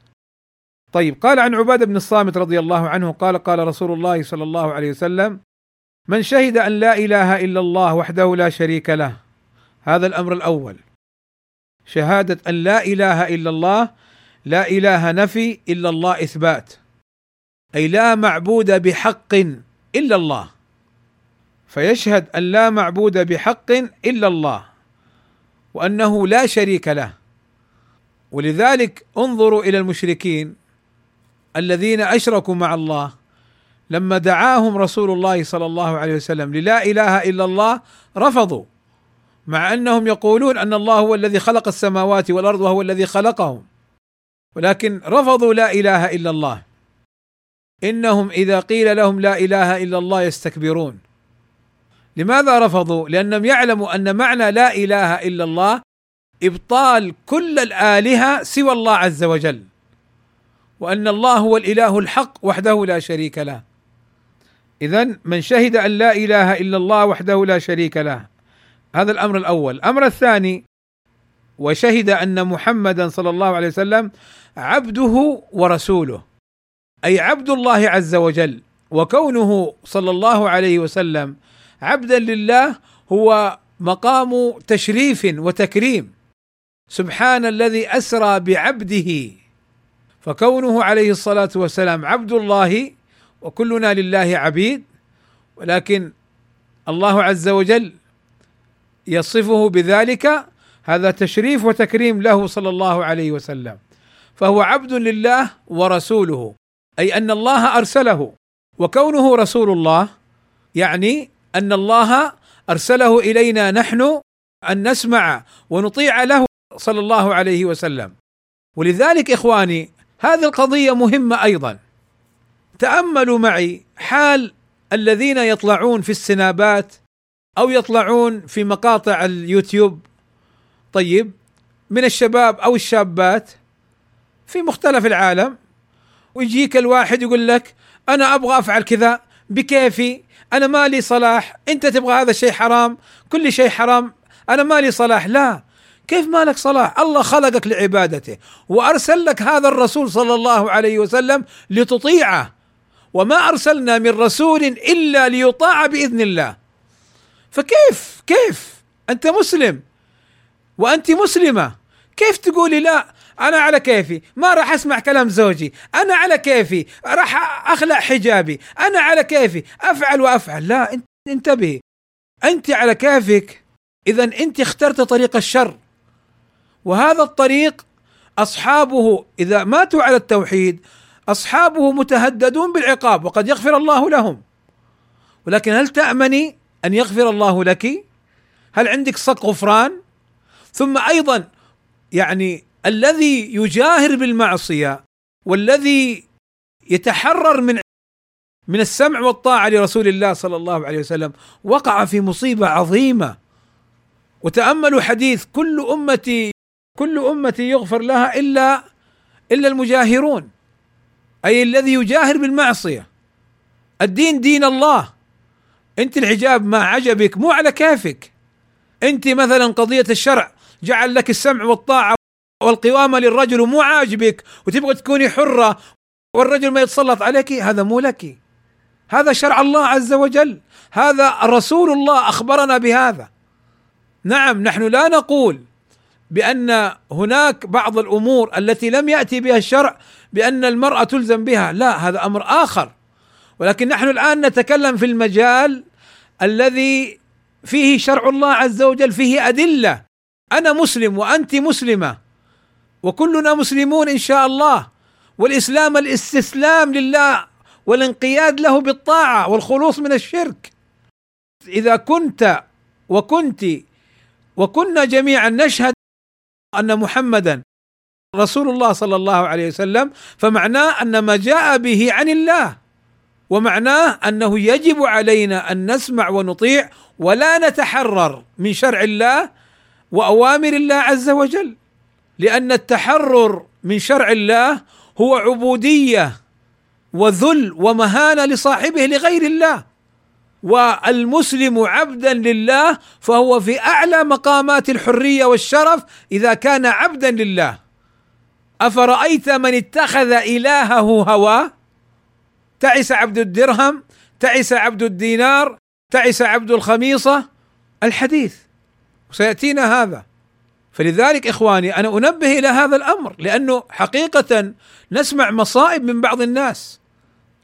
طيب قال عن عبادة بن الصامت رضي الله عنه قال قال رسول الله صلى الله عليه وسلم من شهد أن لا إله إلا الله وحده لا شريك له. هذا الأمر الأول. شهادة أن لا إله إلا الله لا إله نفي إلا الله إثبات. أي لا معبود بحق إلا الله. فيشهد أن لا معبود بحق إلا الله وأنه لا شريك له. ولذلك انظروا إلى المشركين الذين أشركوا مع الله لما دعاهم رسول الله صلى الله عليه وسلم للا إله إلا الله رفضوا مع أنهم يقولون أن الله هو الذي خلق السماوات والأرض وهو الذي خلقهم. ولكن رفضوا لا إله إلا الله. إنهم إذا قيل لهم لا إله إلا الله يستكبرون. لماذا رفضوا؟ لأنهم يعلموا أن معنى لا إله إلا الله إبطال كل الآلهة سوى الله عز وجل. وأن الله هو الإله الحق وحده لا شريك له. اذا من شهد أن لا إله إلا الله وحده لا شريك له. هذا الأمر الأول. الأمر الثاني وشهد أن محمدا صلى الله عليه وسلم عبده ورسوله أي عبد الله عز وجل وكونه صلى الله عليه وسلم عبدا لله هو مقام تشريف وتكريم. سبحان الذي أسرى بعبده فكونه عليه الصلاة والسلام عبد الله وكلنا لله عبيد ولكن الله عز وجل يصفه بذلك هذا تشريف وتكريم له صلى الله عليه وسلم. فهو عبد لله ورسوله أي أن الله أرسله. وكونه رسول الله يعني أن الله أرسله إلينا نحن أن نسمع ونطيع له صلى الله عليه وسلم. ولذلك إخواني هذه القضية مهمة أيضا. تأملوا معي حال الذين يطلعون في السنابات أو يطلعون في مقاطع اليوتيوب. طيب من الشباب أو الشابات في مختلف العالم ويجيك الواحد يقول لك أنا أبغى أفعل كذا بكيفي أنا مالي صلاح أنت تبغى هذا الشيء حرام كل شيء حرام أنا مالي صلاح. لا كيف مالك صلاح؟ الله خلقك لعبادته وأرسل لك هذا الرسول صلى الله عليه وسلم لتطيعه. وما أرسلنا من رسول إلا ليطاع بإذن الله. فكيف؟ كيف؟ أنت مسلم وأنت مسلمة. كيف تقولي لا أنا على كيفي؟ ما راح أسمع كلام زوجي. أنا على كيفي؟ راح أخلع حجابي. أنا على كيفي؟ أفعل وأفعل. لا انتبهي. أنت على كيفك. اذا أنت اخترت طريق الشر. وهذا الطريق أصحابه إذا ماتوا على التوحيد أصحابه متهددون بالعقاب وقد يغفر الله لهم ولكن هل تأمني أن يغفر الله لك؟ هل عندك صك غفران؟ ثم أيضا يعني الذي يجاهر بالمعصية والذي يتحرر من من السمع والطاعة لرسول الله صلى الله عليه وسلم وقع في مصيبة عظيمة وتأملوا حديث كل أمتي كل أمتي يغفر لها إلا إلا المجاهرون أي الذي يجاهر بالمعصية. الدين دين الله. أنت الحجاب ما عجبك مو على كيفك. أنت مثلا قضية الشرع جعل لك السمع والطاعة والقوامة للرجل ومو عاجبك وتبغى تكوني حرة والرجل ما يتسلط عليك هذا مو لك. هذا شرع الله عز وجل. هذا رسول الله أخبرنا بهذا. نعم نحن لا نقول بأن هناك بعض الأمور التي لم يأتي بها الشرع بأن المرأة تلزم بها. لا هذا أمر آخر. ولكن نحن الآن نتكلم في المجال الذي فيه شرع الله عز وجل فيه أدلة. أنا مسلم وأنت مسلمة وكلنا مسلمون إن شاء الله. والإسلام الاستسلام لله والانقياد له بالطاعة والخلوص من الشرك. إذا كنت وكنت وكنا جميعا نشهد أن محمدا رسول الله صلى الله عليه وسلم فمعناه أن ما جاء به عن الله ومعناه أنه يجب علينا أن نسمع ونطيع ولا نتحرر من شرع الله وأوامر الله عز وجل لأن التحرر من شرع الله هو عبودية وذل ومهانة لصاحبه لغير الله. والمسلم عبدا لله فهو في أعلى مقامات الحرية والشرف إذا كان عبدا لله. أفرأيت من اتخذ إلهه هواه تعس عبد الدرهم تعس عبد الدينار تعس عبد الخميصة؟ الحديث. سيأتينا هذا. فلذلك إخواني أنا أنبه إلى هذا الأمر لأنه حقيقة نسمع مصائب من بعض الناس.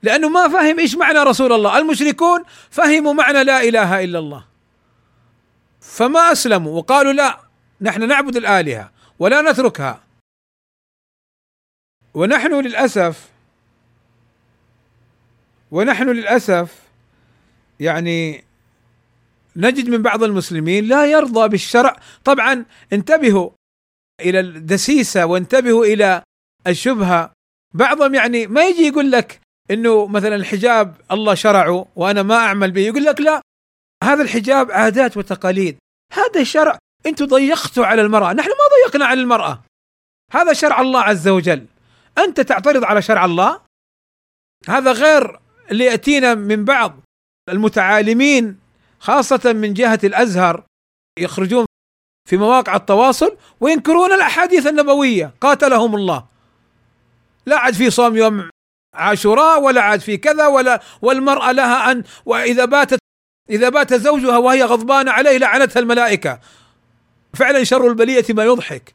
لأنه ما فهم إيش معنى رسول الله. المشركون فهموا معنى لا إله إلا الله. فما أسلموا وقالوا لا نحن نعبد الآلهة ولا نتركها. ونحن للأسف ونحن للأسف يعني نجد من بعض المسلمين لا يرضى بالشرع. طبعا انتبهوا إلى الدسيسة وانتبهوا إلى الشبهة. بعضهم يعني ما يجي يقول لك إنه مثلا الحجاب الله شرعه وأنا ما أعمل به يقول لك لا هذا الحجاب عادات وتقاليد. هذا شرع أنتم ضيقتوا على المرأة. نحن ما ضيقنا على المرأة. هذا شرع الله عز وجل. أنت تعترض على شرع الله؟ هذا غير اللي ياتينا من بعض المتعالمين خاصة من جهة الأزهر يخرجون في مواقع التواصل وينكرون الأحاديث النبوية. قاتلهم الله. لا عاد في صوم يوم عاشوراء ولا عاد في كذا ولا والمرأة لها أن وإذا باتت إذا بات زوجها وهي غضبانة عليه لعنتها الملائكة. فعلا شر البلية ما يضحك.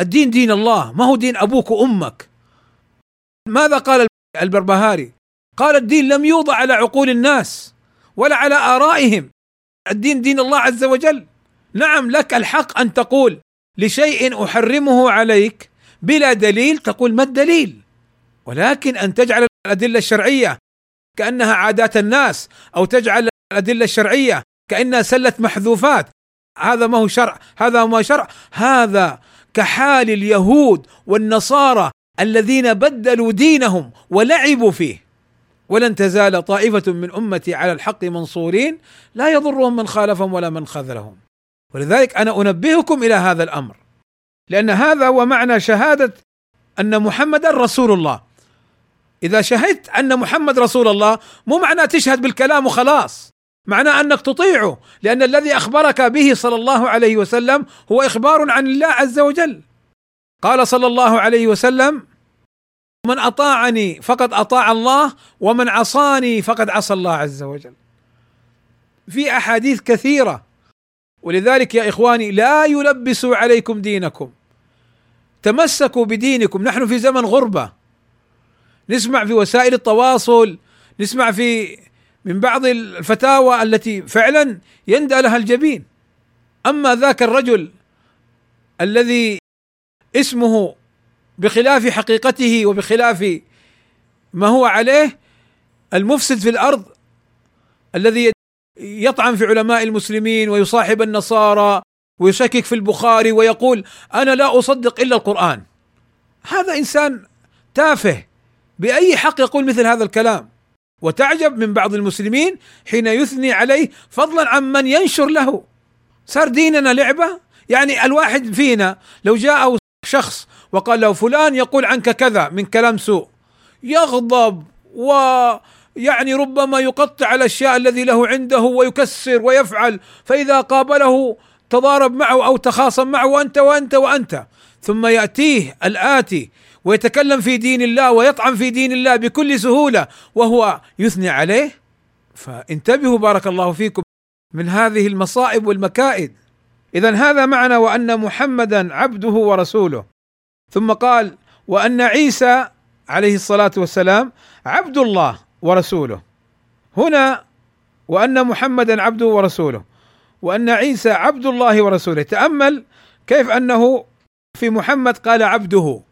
الدين دين الله ما هو دين أبوك وأمك. ماذا قال البربهاري؟ قال الدين لم يوضع على عقول الناس ولا على آرائهم. الدين دين الله عز وجل. نعم لك الحق أن تقول لشيء أحرمه عليك بلا دليل تقول ما الدليل؟ ولكن أن تجعل الأدلة الشرعية كأنها عادات الناس أو تجعل الأدلة الشرعية كأنها سلة محذوفات. هذا ما هو شرع هذا ما شرع. هذا كحال اليهود والنصارى الذين بدلوا دينهم ولعبوا فيه. ولن تزال طائفة من أمتي على الحق منصورين لا يضرهم من خالفهم ولا من خذلهم. ولذلك أنا أنبهكم إلى هذا الأمر. لأن هذا هو معنى شهادة أن محمدا رسول الله. إذا شهدت أن محمد رسول الله مو معنى تشهد بالكلام وخلاص معنى أنك تطيعه لأن الذي أخبرك به صلى الله عليه وسلم هو إخبار عن الله عز وجل قال صلى الله عليه وسلم من أطاعني فقد أطاع الله ومن عصاني فقد عصى الله عز وجل. في أحاديث كثيرة ولذلك يا إخواني لا يلبسوا عليكم دينكم. تمسكوا بدينكم نحن في زمن غربة. نسمع في وسائل التواصل نسمع في من بعض الفتاوى التي فعلا يندى لها الجبين. أما ذاك الرجل الذي اسمه بخلاف حقيقته وبخلاف ما هو عليه المفسد في الأرض الذي يطعن في علماء المسلمين ويصاحب النصارى ويشكك في البخاري ويقول أنا لا أصدق إلا القرآن هذا إنسان تافه بأي حق يقول مثل هذا الكلام. وتعجب من بعض المسلمين حين يثني عليه فضلا عن من ينشر له. صار ديننا لعبة؟ يعني الواحد فينا لو جاءه شخص وقال له فلان يقول عنك كذا من كلام سوء يغضب ويعني ربما يقطع الأشياء الذي له عنده ويكسر ويفعل فإذا قابله تضارب معه أو تخاصم معه وأنت وأنت وأنت. ثم يأتيه الآتي ويتكلم في دين الله ويطعن في دين الله بكل سهولة وهو يثني عليه فانتبهوا بارك الله فيكم من هذه المصائب والمكائد. اذا هذا معنى وأن محمدا عبده ورسوله. ثم قال وأن عيسى عليه الصلاة والسلام عبد الله ورسوله. هنا وأن محمدا عبده ورسوله. وأن عيسى عبد الله ورسوله. تأمل كيف أنه في محمد قال عبده.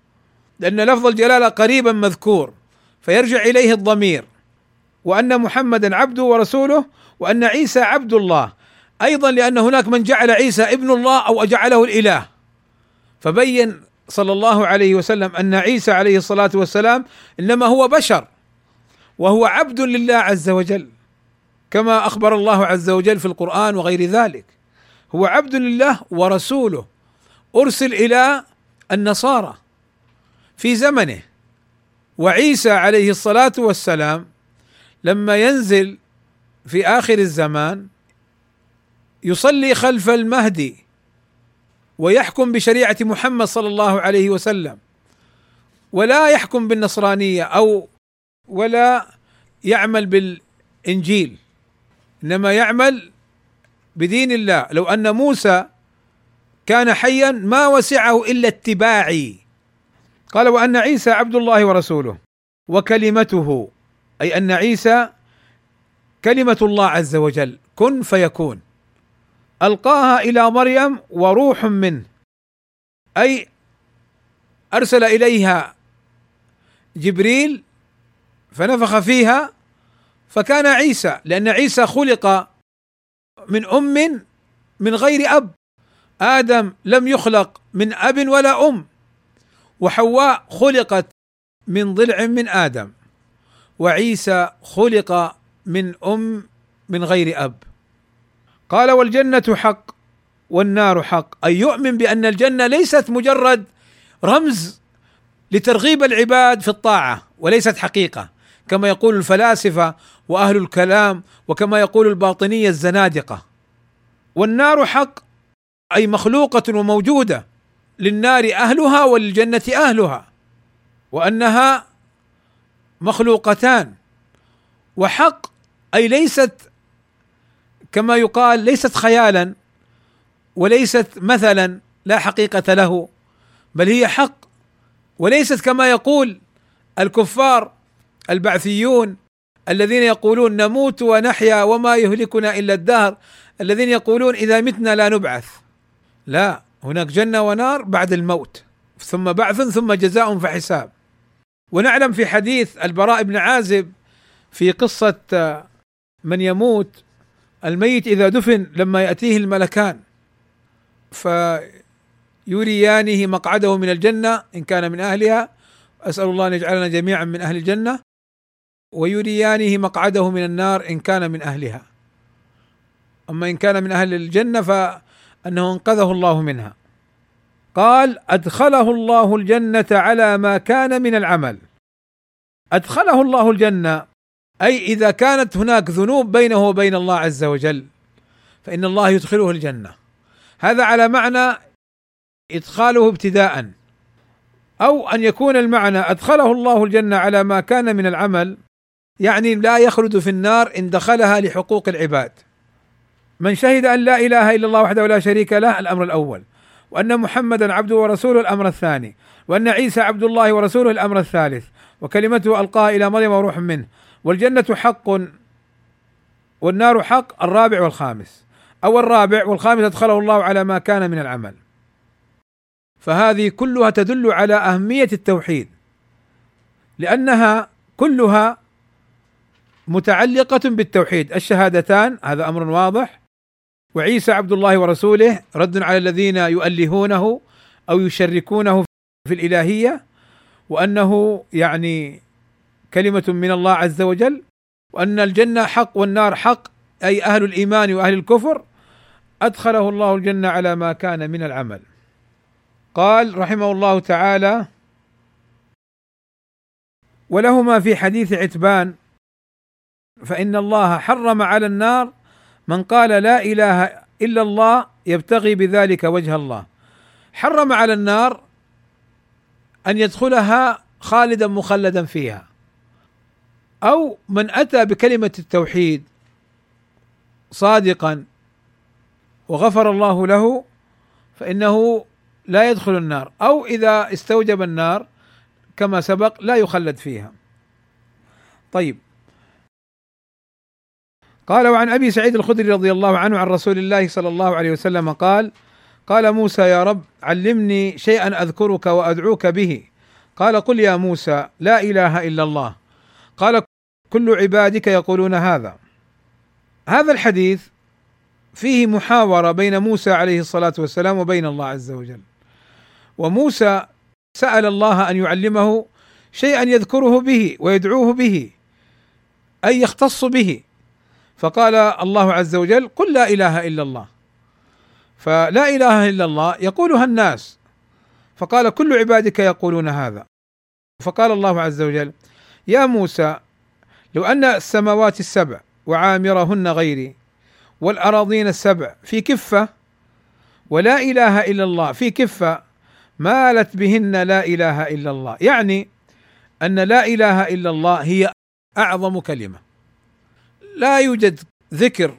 لأن لفظ الجلالة قريبا مذكور فيرجع إليه الضمير وأن محمدا عبده ورسوله وأن عيسى عبد الله أيضا لأن هناك من جعل عيسى ابن الله أو جعله الإله. فبين صلى الله عليه وسلم أن عيسى عليه الصلاة والسلام إنما هو بشر وهو عبد لله عز وجل كما أخبر الله عز وجل في القرآن وغير ذلك. هو عبد لله ورسوله. أرسل إلى النصارى. في زمنه. وعيسى عليه الصلاة والسلام لما ينزل في آخر الزمان يصلي خلف المهدي ويحكم بشريعة محمد صلى الله عليه وسلم. ولا يحكم بالنصرانية أو ولا يعمل بالإنجيل. إنما يعمل بدين الله. لو أن موسى كان حيا ما وسعه إلا اتباعي. قال وأن عيسى عبد الله ورسوله وكلمته أي أن عيسى كلمة الله عز وجل كن فيكون. ألقاها إلى مريم وروح منه. أي أرسل إليها جبريل فنفخ فيها فكان عيسى لأن عيسى خلق من أم من غير أب. آدم لم يخلق من أب ولا أم. وحواء خلقت من ضلع من آدم وعيسى خلق من أم من غير أب. قال والجنة حق والنار حق. أي يؤمن بأن الجنة ليست مجرد رمز لترغيب العباد في الطاعة وليست حقيقة. كما يقول الفلاسفة وأهل الكلام وكما يقول الباطنية الزنادقة. والنار حق أي مخلوقة وموجودة. للنار أهلها وللجنة أهلها وأنها مخلوقتان وحق أي ليست كما يقال ليست خيالا وليست مثلا لا حقيقة له بل هي حق وليست كما يقول الكفار البعثيون الذين يقولون نموت ونحيا وما يهلكنا إلا الدهر الذين يقولون إذا متنا لا نبعث. لا. هناك جنة ونار بعد الموت ثم بعث ثم جزاء فحساب. ونعلم في حديث البراء بن عازب في قصة من يموت الميت إذا دفن لما يأتيه الملكان فيريانه مقعده من الجنة إن كان من أهلها. أسأل الله أن يجعلنا جميعا من أهل الجنة. ويريانه مقعده من النار إن كان من أهلها. أما إن كان من أهل الجنة فانه أنقذه الله منها. قال أدخله الله الجنة على ما كان من العمل. أدخله الله الجنة أي إذا كانت هناك ذنوب بينه وبين الله عز وجل فإن الله يدخله الجنة. هذا على معنى إدخاله ابتداء أو أن يكون المعنى أدخله الله الجنة على ما كان من العمل يعني لا يخلد في النار إن دخلها لحقوق العباد. من شهد أن لا إله إلا الله وحده لا شريك له الأمر الأول. وأن محمدا عبده ورسوله الأمر الثاني. وأن عيسى عبد الله ورسوله الأمر الثالث. وكلمته ألقاها إلى مريم وروح منه. والجنة حق والنار حق الرابع والخامس. أو الرابع والخامس أدخله الله على ما كان من العمل. فهذه كلها تدل على أهمية التوحيد. لأنها كلها متعلقة بالتوحيد. الشهادتان هذا أمر واضح. وعيسى عبد الله ورسوله رد على الذين يؤلهونه أو يشركونه في الإلهية وأنه يعني كلمة من الله عز وجل وأن الجنة حق والنار حق أي أهل الإيمان وأهل الكفر أدخله الله الجنة على ما كان من العمل. قال رحمه الله تعالى ولهما في حديث عتبان فإن الله حرم على النار من قال لا إله إلا الله يبتغي بذلك وجه الله. حرم على النار أن يدخلها خالدا مخلدا فيها. أو من أتى بكلمة التوحيد صادقا وغفر الله له فإنه لا يدخل النار. أو إذا استوجب النار كما سبق لا يخلد فيها. طيب قال وعن أبي سعيد الخدري رضي الله عنه عن رسول الله صلى الله عليه وسلم قال قال موسى يا رب علمني شيئا أذكرك وأدعوك به. قال قل يا موسى لا إله إلا الله. قال كل عبادك يقولون هذا. هذا الحديث فيه محاورة بين موسى عليه الصلاة والسلام وبين الله عز وجل. وموسى سأل الله أن يعلمه شيئا يذكره به ويدعوه به أي يختص به. فقال الله عز وجل قل لا إله إلا الله. فلا إله إلا الله يقولها الناس. فقال كل عبادك يقولون هذا. فقال الله عز وجل يا موسى لو أن السماوات السبع وعامرهن غيري والأراضين السبع في كفة ولا إله إلا الله في كفة مالت بهن لا إله إلا الله. يعني أن لا إله إلا الله هي أعظم كلمة. لا يوجد ذكر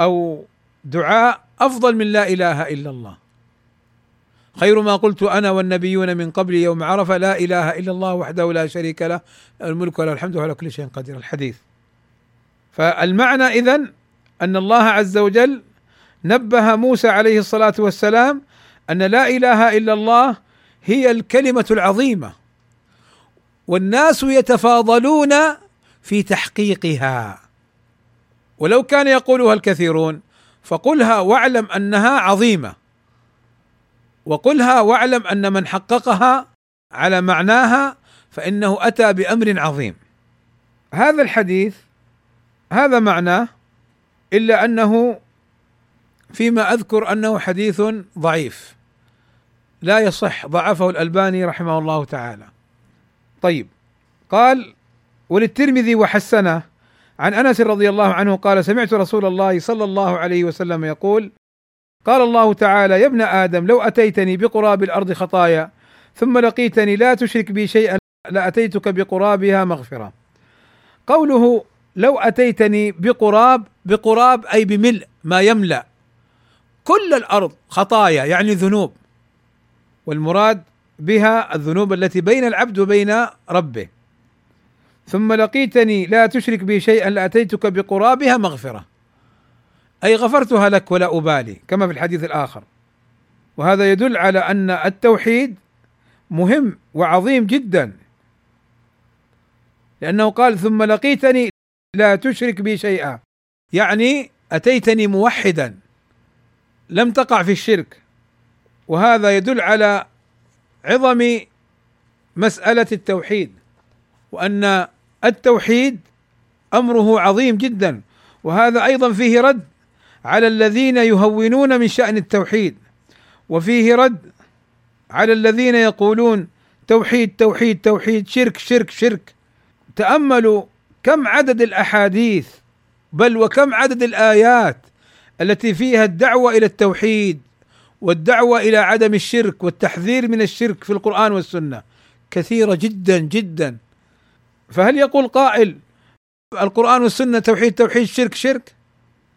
أو دعاء أفضل من لا إله إلا الله. خير ما قلت أنا والنبيون من قبلي يوم عرفة لا إله إلا الله وحده لا شريك له الملك وله الحمد وعلى كل شيء قدير. الحديث. فالمعنى اذا أن الله عز وجل نبه موسى عليه الصلاة والسلام أن لا إله إلا الله هي الكلمة العظيمة والناس يتفاضلون في تحقيقها. ولو كان يقولها الكثيرون فقلها واعلم أنها عظيمة. وقلها واعلم أن من حققها على معناها فإنه أتى بأمر عظيم. هذا الحديث هذا معناه إلا أنه فيما أذكر أنه حديث ضعيف. لا يصح ضعفه الألباني رحمه الله تعالى. طيب قال وللترمذي وحسنه عن أنس رضي الله عنه قال سمعت رسول الله صلى الله عليه وسلم يقول قال الله تعالى يا ابن آدم لو أتيتني بقراب الأرض خطايا ثم لقيتني لا تشرك بي شيئا لأتيتك بقرابها مغفرة. قوله لو أتيتني بقراب بقراب أي بملء ما يملأ كل الأرض خطايا يعني ذنوب والمراد بها الذنوب التي بين العبد وبين ربه. ثم لقيتني لا تشرك بي شيئا لأتيتك بقرابها مغفرة. أي غفرتها لك ولا أبالي كما في الحديث الآخر. وهذا يدل على أن التوحيد مهم وعظيم جدا. لأنه قال ثم لقيتني لا تشرك بي شيئا. يعني أتيتني موحدا. لم تقع في الشرك. وهذا يدل على عظم مسألة التوحيد. وأن التوحيد أمره عظيم جدا وهذا أيضا فيه رد على الذين يهونون من شأن التوحيد وفيه رد على الذين يقولون توحيد توحيد توحيد شرك شرك شرك. تأملوا كم عدد الأحاديث بل وكم عدد الآيات التي فيها الدعوة إلى التوحيد والدعوة إلى عدم الشرك والتحذير من الشرك في القرآن والسنة. كثيرة جدا جدا. فهل يقول قائل القرآن والسنة توحيد توحيد شرك شرك؟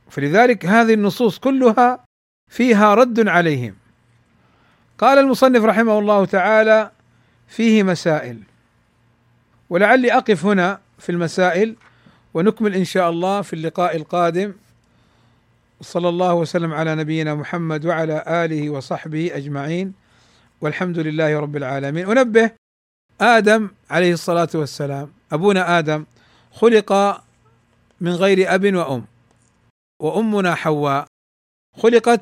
فلذلك هذه النصوص كلها فيها رد عليهم. قال المصنف رحمه الله تعالى فيه مسائل. ولعلي أقف هنا في المسائل ونكمل إن شاء الله في اللقاء القادم. صلى الله وسلم على نبينا محمد وعلى آله وصحبه أجمعين. والحمد لله رب العالمين. أنبه آدم عليه الصلاة والسلام أبونا آدم خلق من غير أب وأم وأمنا حواء خلقت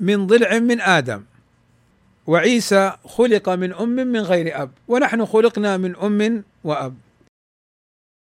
من ضلع من آدم وعيسى خلق من أم من غير أب ونحن خلقنا من أم وأب.